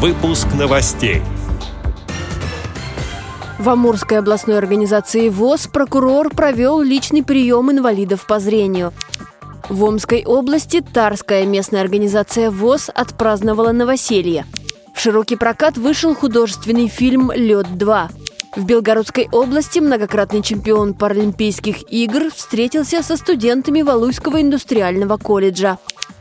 Выпуск новостей. В Амурской областной организации ВОЗ прокурор провел личный прием инвалидов по зрению. В Омской области Тарская местная организация ВОЗ отпраздновала новоселье. В широкий прокат вышел художественный фильм «Лед-2». В Белгородской области многократный чемпион Паралимпийских игр встретился со студентами Валуйского индустриального колледжа.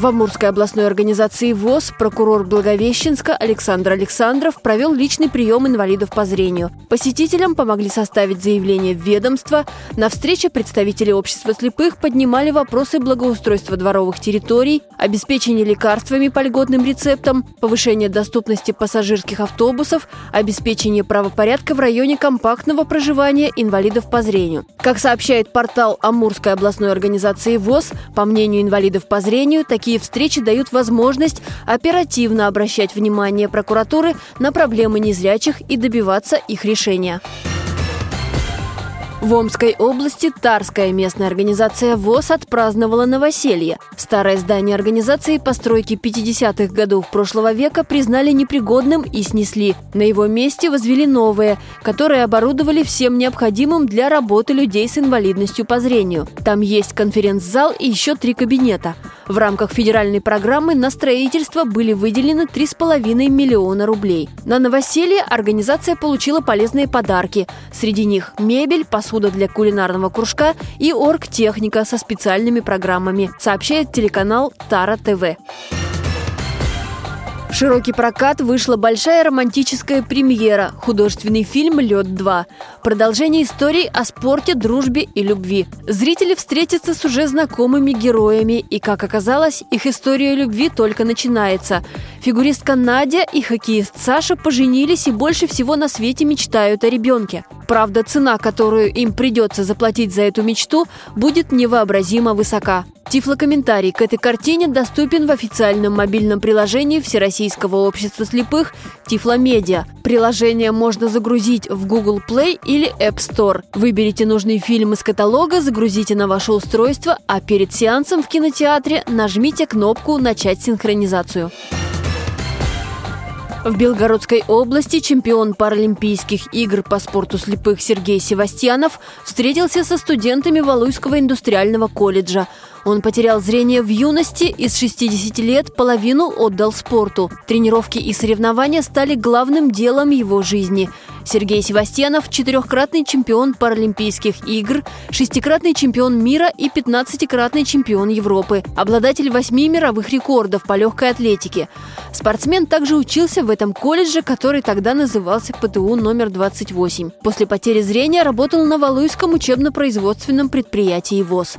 В Амурской областной организации ВОЗ прокурор Благовещенска Александр Александров провел личный прием инвалидов по зрению. Посетителям помогли составить заявление в ведомство. На встрече представители общества слепых поднимали вопросы благоустройства дворовых территорий, обеспечения лекарствами по льготным рецептам, повышения доступности пассажирских автобусов, обеспечения правопорядка в районе компактного проживания инвалидов по зрению. Как сообщает портал Амурской областной организации ВОЗ, по мнению инвалидов по зрению, такие Такие встречи дают возможность оперативно обращать внимание прокуратуры на проблемы незрячих и добиваться их решения. В Омской области Тарская местная организация ВОЗ отпраздновала новоселье. Старое здание организации постройки 50-х годов прошлого века признали непригодным и снесли. На его месте возвели новое, которое оборудовали всем необходимым для работы людей с инвалидностью по зрению. Там есть конференц-зал и еще три кабинета. В рамках федеральной программы на строительство были выделены 3,5 миллиона рублей. На новоселье организация получила полезные подарки. Среди них мебель, посуда для кулинарного кружка и оргтехника со специальными программами, сообщает телеканал Тара ТВ широкий прокат вышла большая романтическая премьера – художественный фильм «Лед-2». Продолжение истории о спорте, дружбе и любви. Зрители встретятся с уже знакомыми героями, и, как оказалось, их история любви только начинается. Фигуристка Надя и хоккеист Саша поженились и больше всего на свете мечтают о ребенке. Правда, цена, которую им придется заплатить за эту мечту, будет невообразимо высока. Тифлокомментарий к этой картине доступен в официальном мобильном приложении Всероссийского общества слепых Тифломедиа. Приложение можно загрузить в Google Play или App Store. Выберите нужный фильм из каталога, загрузите на ваше устройство, а перед сеансом в кинотеатре нажмите кнопку «Начать синхронизацию». В Белгородской области чемпион Паралимпийских игр по спорту слепых Сергей Севастьянов встретился со студентами Валуйского индустриального колледжа. Он потерял зрение в юности и с 60 лет половину отдал спорту. Тренировки и соревнования стали главным делом его жизни – Сергей Севастьянов – четырехкратный чемпион Паралимпийских игр, шестикратный чемпион мира и пятнадцатикратный чемпион Европы, обладатель восьми мировых рекордов по легкой атлетике. Спортсмен также учился в этом колледже, который тогда назывался ПТУ номер 28. После потери зрения работал на Валуйском учебно-производственном предприятии ВОЗ.